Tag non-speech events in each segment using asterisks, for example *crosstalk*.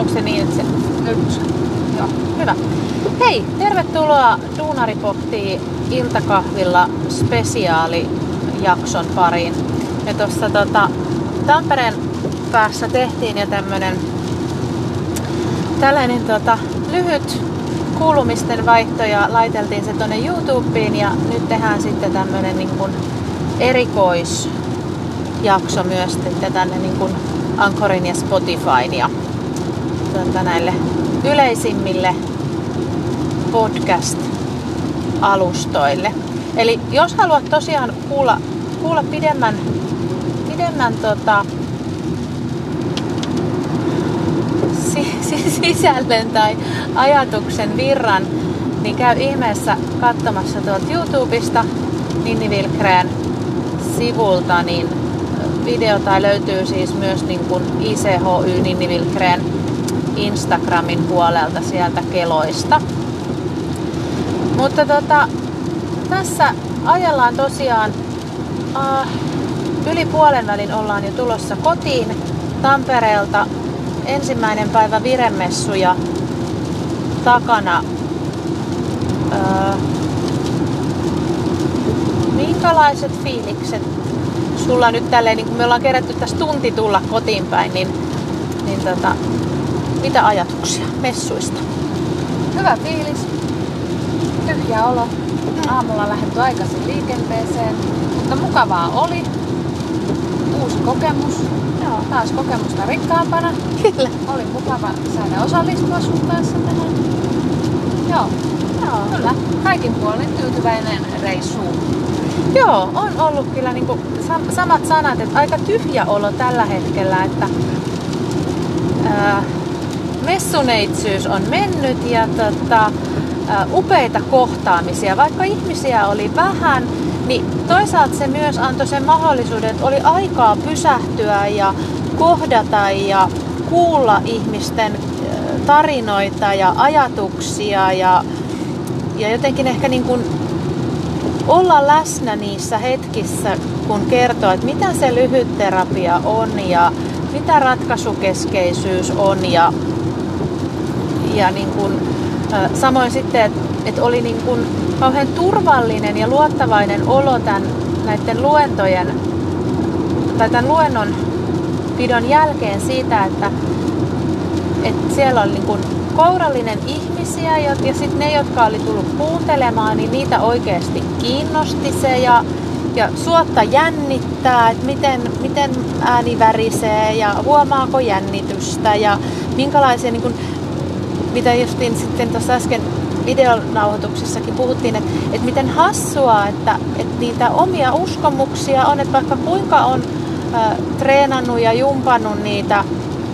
Onko se niin. Nyt. Joo, hyvä. Hei, tervetuloa Duunari pohtii iltakahvilla spesiaalijakson pariin. Ja tuossa tota, Tampereen päässä tehtiin jo tämmönen tällainen tota, lyhyt kuulumisten vaihto ja laiteltiin se tonne YouTubeen ja nyt tehdään sitten tämmönen niin kuin erikoisjakso myös tänne niin kuin Anchorin ja Spotifyn ja tota, näille yleisimmille podcast-alustoille. Eli jos haluat tosiaan kuulla, kuulla pidemmän, pidemmän tota, sisällön tai ajatuksen virran, niin käy ihmeessä katsomassa tuolta YouTubesta Ninni Vilkreen sivulta, niin video tai löytyy siis myös niin kuin ICHY Ninni Vilkreen Instagramin puolelta sieltä keloista. Mutta tota, tässä ajellaan tosiaan äh, yli puolen välin ollaan jo tulossa kotiin Tampereelta ensimmäinen päivä viremessuja takana. Öö, minkälaiset fiilikset sulla nyt tälleen, niin kun me ollaan kerätty tässä tunti tulla kotiin päin, niin, niin tota, mitä ajatuksia messuista? Hyvä fiilis. Tyhjä olo. Aamulla lähdetty aikaisin liikenteeseen, mutta mukavaa oli. Uusi kokemus Joo, taas kokemusta rikkaampana. Kyllä. Oli mukava saada osallistua sun kanssa tähän. Joo. Joo. Kyllä. Kaikin puolin tyytyväinen reissu. Joo, on ollut kyllä niin kuin samat sanat, että aika tyhjä olo tällä hetkellä, että ää, messuneitsyys on mennyt ja tota, upeita kohtaamisia. Vaikka ihmisiä oli vähän, niin toisaalta se myös antoi sen mahdollisuuden, että oli aikaa pysähtyä ja kohdata ja kuulla ihmisten tarinoita ja ajatuksia ja, ja jotenkin ehkä niin kuin olla läsnä niissä hetkissä, kun kertoo, että mitä se lyhytterapia on ja mitä ratkaisukeskeisyys on ja, ja niin kuin, samoin sitten, että, että oli niin kuin kauhean turvallinen ja luottavainen olo tämän, näiden luentojen tai tämän luennon pidon jälkeen siitä, että, että siellä oli niin kuin kourallinen ihmisiä ja, ja sitten ne, jotka oli tullut kuuntelemaan, niin niitä oikeasti kiinnosti se ja, ja suotta jännittää, että miten, miten ääni värisee ja huomaako jännitystä ja minkälaisia, niin kuin, mitä justiin sitten tuossa äsken videonauhoituksessakin puhuttiin, että, että miten hassua, että, että niitä omia uskomuksia on, että vaikka kuinka on ä, treenannut ja jumpannut niitä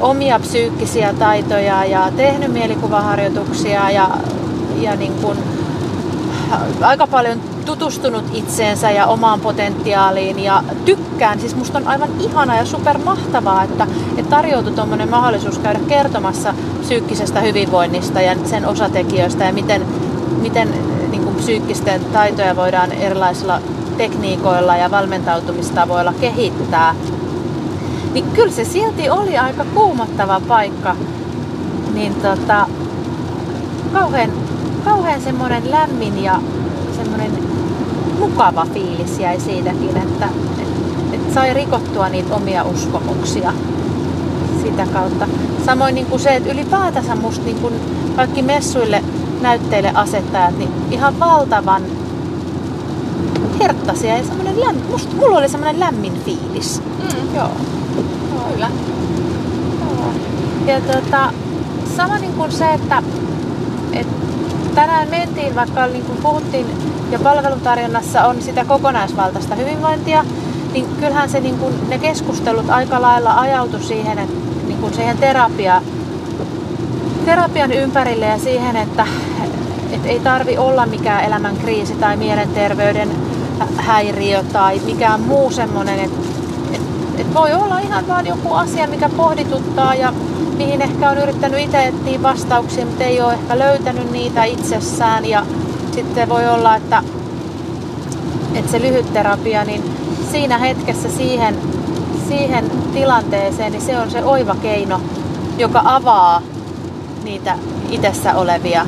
omia psyykkisiä taitoja ja tehnyt mielikuvaharjoituksia ja, ja niin kuin, aika paljon tutustunut itseensä ja omaan potentiaaliin ja tykkään. Siis musta on aivan ihana ja super mahtavaa, että, että tarjoutui tuommoinen mahdollisuus käydä kertomassa psyykkisestä hyvinvoinnista ja sen osatekijöistä ja miten, miten niin kuin psyykkisten taitoja voidaan erilaisilla tekniikoilla ja valmentautumistavoilla kehittää. Niin kyllä se silti oli aika kuumottava paikka. Niin tota, kauhean, kauhean semmoinen lämmin ja semmoinen mukava fiilis jäi siitäkin, että, että, että sai rikottua niitä omia uskomuksia sitä kautta. Samoin niin kuin se, että ylipäätänsä musta niin kuin kaikki messuille näytteille asettajat, niin ihan valtavan herttaisia ja semmoinen lämmin, musta, mulla oli semmoinen lämmin fiilis. Mm. Joo. Joo. Kyllä. Joo. Ja tota, sama niin kuin se, että, että tänään mentiin, vaikka niin kuin puhuttiin ja palveluntarjonnassa on sitä kokonaisvaltaista hyvinvointia, niin kyllähän se, niin kuin, ne keskustelut aika lailla ajautu siihen, että, niin kuin siihen terapia, terapian ympärille ja siihen, että, että ei tarvi olla mikään elämän kriisi tai mielenterveyden häiriö tai mikään muu semmoinen, että, että, että voi olla ihan vaan joku asia, mikä pohdituttaa ja mihin ehkä on yrittänyt itse etsiä vastauksia, mutta ei ole ehkä löytänyt niitä itsessään. Ja sitten voi olla, että, että se lyhyt terapia, niin siinä hetkessä siihen, siihen tilanteeseen, niin se on se oiva keino, joka avaa niitä itsessä olevia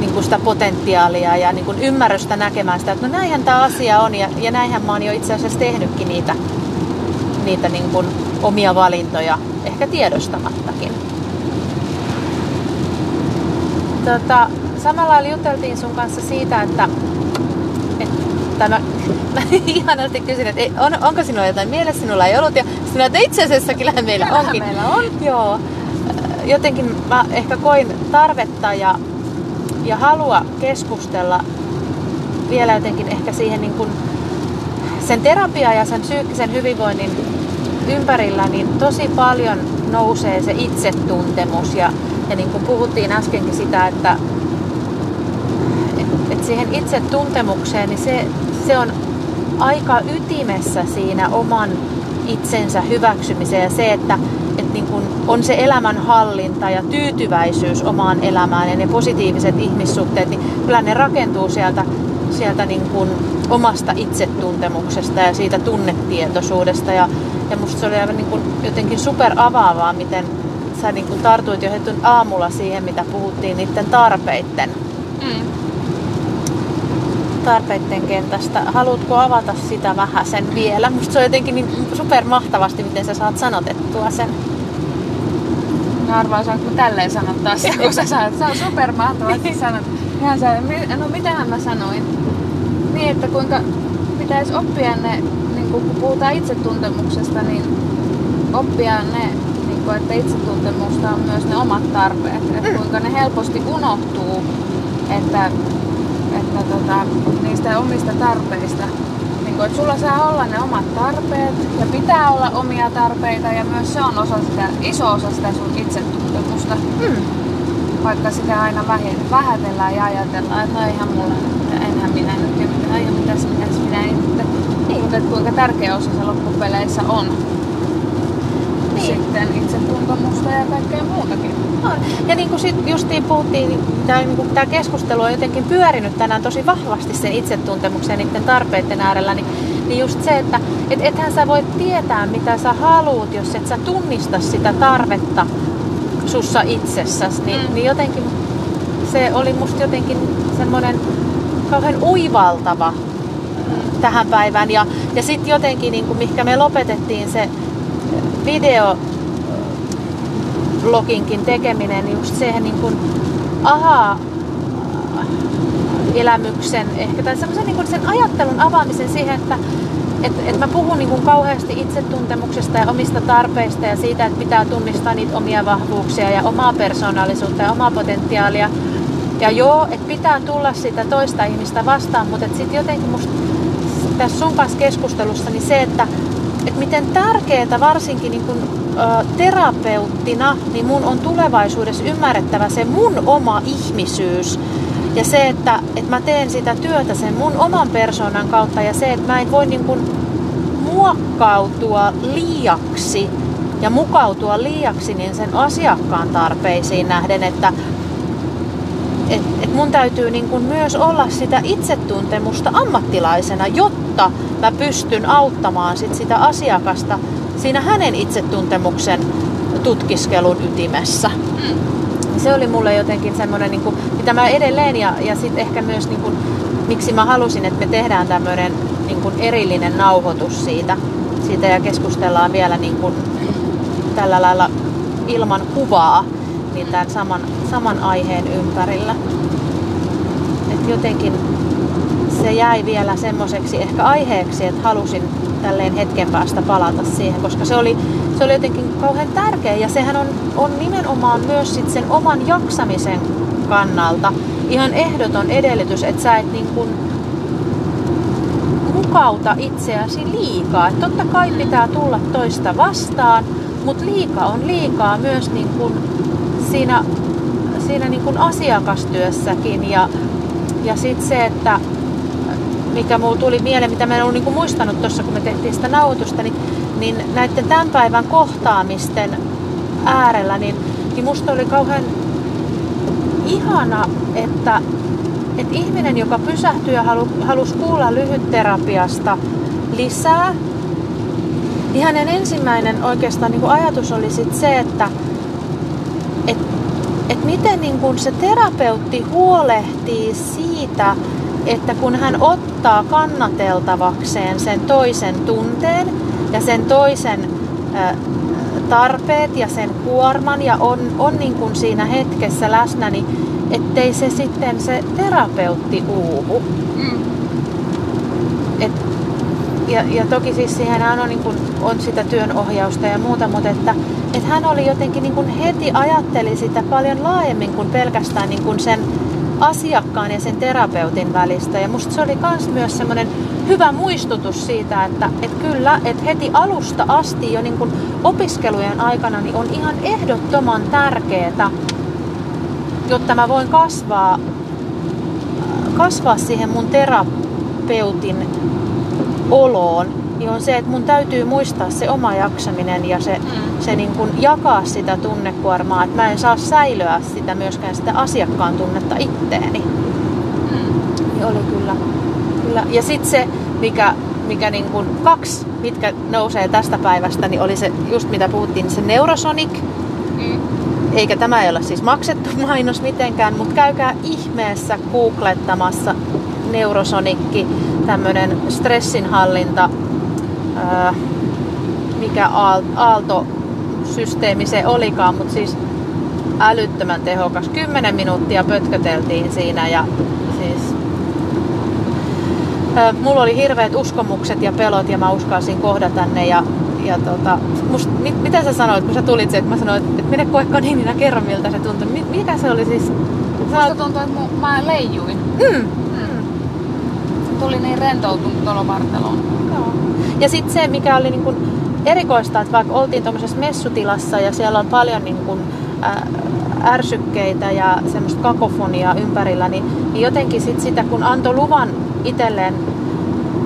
niin kuin sitä potentiaalia ja niin kuin ymmärrystä näkemään sitä, että no näinhän tämä asia on ja, ja näinhän mä oon jo itse asiassa tehnytkin niitä, niitä niin kuin omia valintoja, ehkä tiedostamattakin. Tota, samalla juteltiin sun kanssa siitä, että, että mä, *laughs* mä ihanasti kysyin, että on, onko sinulla jotain mielessä, sinulla ei ollut. Ja sinä, että itse asiassa kyllähän meillä kyllähän onkin. meillä on. Joo. Jotenkin mä ehkä koin tarvetta ja, ja halua keskustella vielä jotenkin ehkä siihen niin kuin sen terapia ja sen psyykkisen hyvinvoinnin ympärillä, niin tosi paljon nousee se itsetuntemus. Ja ja niin kuin puhuttiin äskenkin sitä, että, että siihen itse tuntemukseen, niin se, se on aika ytimessä siinä oman itsensä hyväksymiseen. Ja se, että, että niin kuin on se elämänhallinta ja tyytyväisyys omaan elämään ja ne positiiviset ihmissuhteet, niin kyllä ne rakentuu sieltä, sieltä niin kuin omasta itsetuntemuksesta ja siitä tunnetietoisuudesta. Ja, ja musta se oli aivan niin kuin jotenkin super avaavaa, miten, sä niin kuin tartuit jo heti aamulla siihen, mitä puhuttiin niiden tarpeiden. Mm. Tarpeiden kentästä. Haluatko avata sitä vähän sen vielä? Musta se on jotenkin niin super mahtavasti, miten sä saat sanotettua sen. No arvaa, saanko tälleen sanottaa sen, kun sä saat. Se on super mahtavasti sanot. Ihan se, no mitähän mä sanoin? Niin, että kuinka pitäisi oppia ne, niin kun puhutaan itsetuntemuksesta, niin oppia ne niin että itsetuntemusta on myös ne omat tarpeet. Että mm. kuinka ne helposti unohtuu, että, että tota, niistä omista tarpeista. Kuin, että sulla saa olla ne omat tarpeet ja pitää olla omia tarpeita ja myös se on osa sitä, iso osa sitä sun itsetuntemusta. Mm. Vaikka sitä aina vähätellään ja ajatellaan, että no eihän mulla nyt, enhän minä nyt, ja mitä, mitäs, mitäs minä nyt. Niin. Mutta kuinka tärkeä osa se loppupeleissä on niin. sitten itsetuntemusta ja kaikkea muutakin. On. Ja niin kuin sit justiin puhuttiin, niin tämä, niin tämä keskustelu on jotenkin pyörinyt tänään tosi vahvasti sen itsetuntemuksen ja niiden tarpeiden äärellä, niin, niin just se, että et, ethän sä voi tietää mitä sä haluut, jos et sä tunnista sitä tarvetta sussa itsessäsi, niin, mm. niin jotenkin se oli musta jotenkin semmoinen kauhean uivaltava tähän päivään. Ja, ja sitten jotenkin, niin kuin, mikä me lopetettiin se video bloginkin tekeminen, just siihen niin kuin aha elämyksen ehkä, tai semmoisen niin sen ajattelun avaamisen siihen, että et, et mä puhun niin kuin kauheasti itsetuntemuksesta ja omista tarpeista ja siitä, että pitää tunnistaa niitä omia vahvuuksia ja omaa persoonallisuutta ja omaa potentiaalia. Ja joo, että pitää tulla sitä toista ihmistä vastaan, mutta sitten jotenkin musta tässä sun kanssa keskustelussa, niin se, että että miten tärkeää varsinkin niin kun, ä, terapeuttina, niin mun on tulevaisuudessa ymmärrettävä se mun oma ihmisyys. Ja se, että, että mä teen sitä työtä sen mun oman persoonan kautta ja se, että mä en voi niin kun, muokkautua liiaksi ja mukautua liiaksi niin sen asiakkaan tarpeisiin nähden, että et, et mun täytyy niin kun myös olla sitä itsetuntemusta ammattilaisena, jotta mä pystyn auttamaan sit sitä asiakasta siinä hänen itsetuntemuksen tutkiskelun ytimessä. Mm. Se oli mulle jotenkin semmoinen, niin mitä mä edelleen ja, ja sitten ehkä myös niin kuin, miksi mä halusin, että me tehdään tämmöinen niin kuin erillinen nauhoitus siitä, siitä ja keskustellaan vielä niin kuin, tällä lailla ilman kuvaa niin tämän saman, saman aiheen ympärillä. Et jotenkin se jäi vielä semmoiseksi ehkä aiheeksi, että halusin tälleen hetken päästä palata siihen, koska se oli, se oli jotenkin kauhean tärkeä ja sehän on, on nimenomaan myös sit sen oman jaksamisen kannalta ihan ehdoton edellytys, että sä et niin kuin mukauta itseäsi liikaa. Et totta kai pitää tulla toista vastaan, mutta liika on liikaa myös niin kuin siinä, siinä niin kuin asiakastyössäkin. Ja, ja sitten se, että mikä mulla tuli mieleen, mitä mä en ollut niin kuin muistanut tuossa, kun me tehtiin sitä nautusta, niin, niin näiden tämän päivän kohtaamisten äärellä, niin, niin musta oli kauhean ihana, että, että ihminen, joka pysähtyi ja halu, halusi kuulla lyhytterapiasta lisää, niin hänen ensimmäinen oikeastaan niin kuin ajatus oli sit se, että et miten niin kun se terapeutti huolehtii siitä, että kun hän ottaa kannateltavakseen sen toisen tunteen ja sen toisen tarpeet ja sen kuorman ja on, on niin kuin siinä hetkessä läsnä, niin ettei se sitten se terapeutti uuvu. Mm. Et, ja, ja toki siis siihen on, niin kuin, on sitä työnohjausta ja muuta, mutta että, että hän oli jotenkin niin kuin heti ajatteli sitä paljon laajemmin kuin pelkästään niin kuin sen asiakkaan ja sen terapeutin välistä. Ja musta se oli myös semmoinen hyvä muistutus siitä, että, että kyllä, että heti alusta asti jo niin kuin opiskelujen aikana niin on ihan ehdottoman tärkeää, jotta mä voin kasvaa, kasvaa siihen mun terapeutin oloon, niin on se, että mun täytyy muistaa se oma jaksaminen ja se, mm. se niin kuin jakaa sitä tunnekuormaa, että mä en saa säilöä sitä myöskään sitä asiakkaan tunnetta itteeni. Mm. Niin oli kyllä. kyllä. Ja sitten se, mikä, mikä niin kuin kaksi, mitkä nousee tästä päivästä, niin oli se just mitä puhuttiin, se Neurosonic. Mm. Eikä tämä ei ole siis maksettu *laughs* mainos mitenkään, mutta käykää ihmeessä googlettamassa Neurosonikki, tämmöinen stressinhallinta mikä aaltosysteemi se olikaan, mutta siis älyttömän tehokas. Kymmenen minuuttia pötköteltiin siinä ja siis mulla oli hirveät uskomukset ja pelot ja mä uskalsin kohdata ne ja, ja tota, must, mit, mitä sä sanoit, kun sä tulit että mä sanoin, että, että mene koe kaniinina kerro miltä se tuntui. Mikä se oli siis? Musta tuntui, että mä leijuin. Mm. Tuli niin rentoutunut tuolla vartaloon. Joo. Ja sitten se, mikä oli niin kuin erikoista, että vaikka oltiin tuommoisessa messutilassa ja siellä on paljon niin kuin, ää, ärsykkeitä ja semmoista kakofoniaa ympärillä, niin, niin jotenkin sit sitä, kun antoi luvan itselleen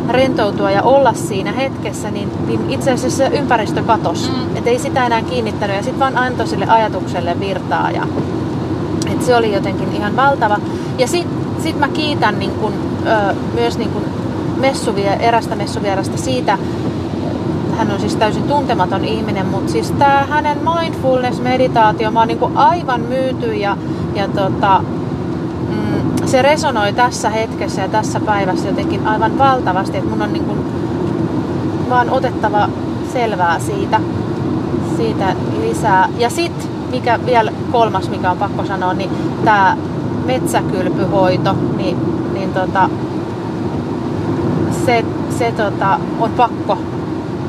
rentoutua ja olla siinä hetkessä, niin, niin itse asiassa se ympäristö katosi. Mm. Että ei sitä enää kiinnittänyt ja sitten vaan antoi sille ajatukselle virtaa. Ja, et se oli jotenkin ihan valtava. Ja sitten sit mä kiitän niin kun, ö, myös niin kun messuvie, erästä messuvierasta siitä, hän on siis täysin tuntematon ihminen, mutta siis tämä hänen mindfulness-meditaatio, mä oon niin aivan myyty ja, ja tota, mm, se resonoi tässä hetkessä ja tässä päivässä jotenkin aivan valtavasti, että mun on niin kuin vaan otettava selvää siitä, siitä lisää. Ja sitten, mikä vielä kolmas, mikä on pakko sanoa, niin tämä metsäkylpyhoito, niin tota, se, se tota, on pakko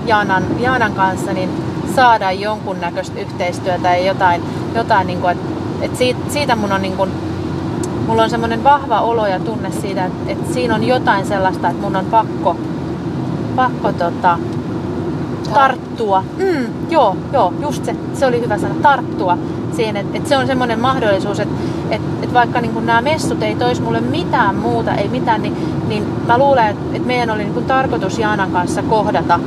Jaanan, Jaanan kanssa niin saada jonkunnäköistä yhteistyötä ja jotain, jotain niin kuin, että, että siitä, siitä mun on niin kuin, mulla on semmoinen vahva olo ja tunne siitä, että, että siinä on jotain sellaista, että mun on pakko, pakko tota, tarttua. Mm, joo, joo, just se, se oli hyvä sana, tarttua siihen, että, että se on semmoinen mahdollisuus, että, että, että vaikka niin nämä messut ei toisi mulle mitään muuta, ei mitään, niin, niin mä luulen, että, meidän oli niin kuin tarkoitus Jaanan kanssa kohdata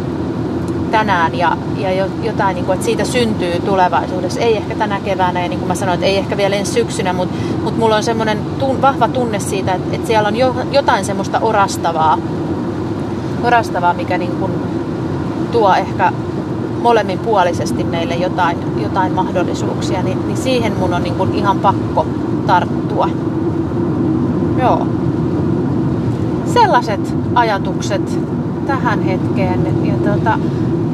tänään ja, ja jotain, niin kuin, että siitä syntyy tulevaisuudessa. Ei ehkä tänä keväänä ja niin kuin mä sanoin, että ei ehkä vielä ensi syksynä, mutta, mutta mulla on semmoinen tun, vahva tunne siitä, että, että siellä on jo, jotain semmoista orastavaa, orastavaa mikä niin kuin tuo ehkä molemmin puolisesti meille jotain, jotain mahdollisuuksia, niin, niin siihen mun on niin kuin ihan pakko tarttua. Joo. Sellaiset ajatukset tähän hetkeen. Ja tuota,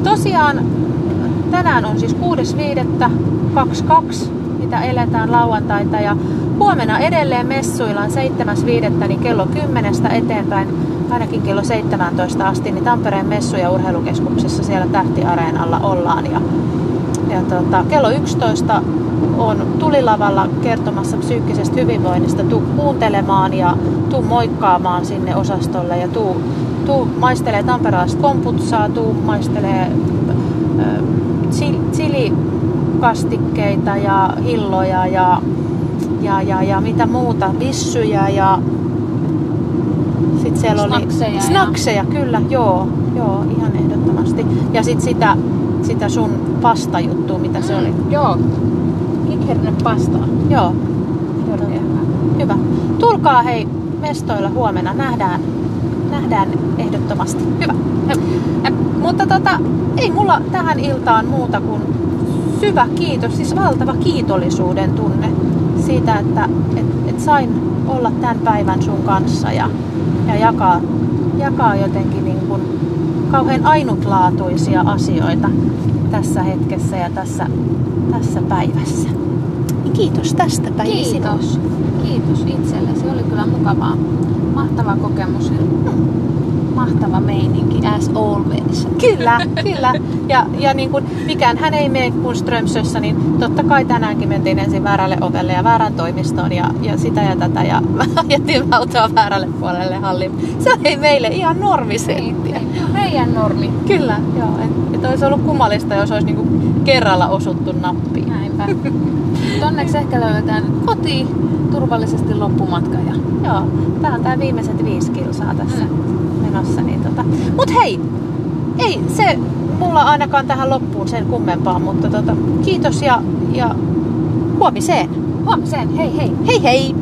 tosiaan tänään on siis 6.5.22, mitä eletään lauantaita ja huomenna edelleen messuillaan 7.5. niin kello 10 eteenpäin ainakin kello 17 asti, niin Tampereen messu- ja urheilukeskuksessa siellä Tähtiareenalla ollaan. Ja, ja tota, kello 11 on tulilavalla kertomassa psyykkisestä hyvinvoinnista. Tuu kuuntelemaan ja tuu moikkaamaan sinne osastolle ja tuu, tuu maistelee tamperelaista komputsaa, tuu maistelee äh, chilikastikkeita ja hilloja ja, ja, ja, ja mitä muuta, vissyjä ja sitten siellä snakseja oli snakseja, ja... kyllä, joo, joo, ihan ehdottomasti. Ja sitten sitä, sitä sun pastajuttua, mitä se oli. Joo, kikherne pasta. Joo, hyvä. hyvä. Tulkaa hei mestoilla huomenna, nähdään, nähdään ehdottomasti. Hyvä. Hyvä. Mutta tota, ei mulla tähän iltaan muuta kuin syvä kiitos, siis valtava kiitollisuuden tunne siitä, että et, et sain olla tämän päivän sun kanssa ja, ja jakaa, jakaa jotenkin niin kuin kauhean ainutlaatuisia asioita tässä hetkessä ja tässä, tässä päivässä. Kiitos tästä Päivi Kiitos. Kiitos itselle. Se oli kyllä mukavaa. Mahtava kokemus. Hmm. Mahtava meininki as always. Kyllä, kyllä. Ja, ja niin kuin, mikään hän ei mene kuin Strömsössä, niin totta kai tänäänkin mentiin ensin väärälle ovelle ja väärän toimistoon ja, ja sitä ja tätä ja *laughs* ajettiin autoa väärälle puolelle hallin. Se oli meille ihan normisettiä. Niin, meidän normi. Kyllä, joo. Et, et olisi ollut kummallista, jos olisi niinku kerralla osuttu nappiin. Näinpä. *laughs* Onneksi ehkä löydetään kotiin turvallisesti loppumatka. Ja... Joo, tää on tää viimeiset viisi kilsaa tässä mm. menossa. Niin tota. Mut hei, ei se mulla ainakaan tähän loppuun sen kummempaa, mutta tota, kiitos ja, ja huomiseen. Huomiseen, hei hei! Hei hei!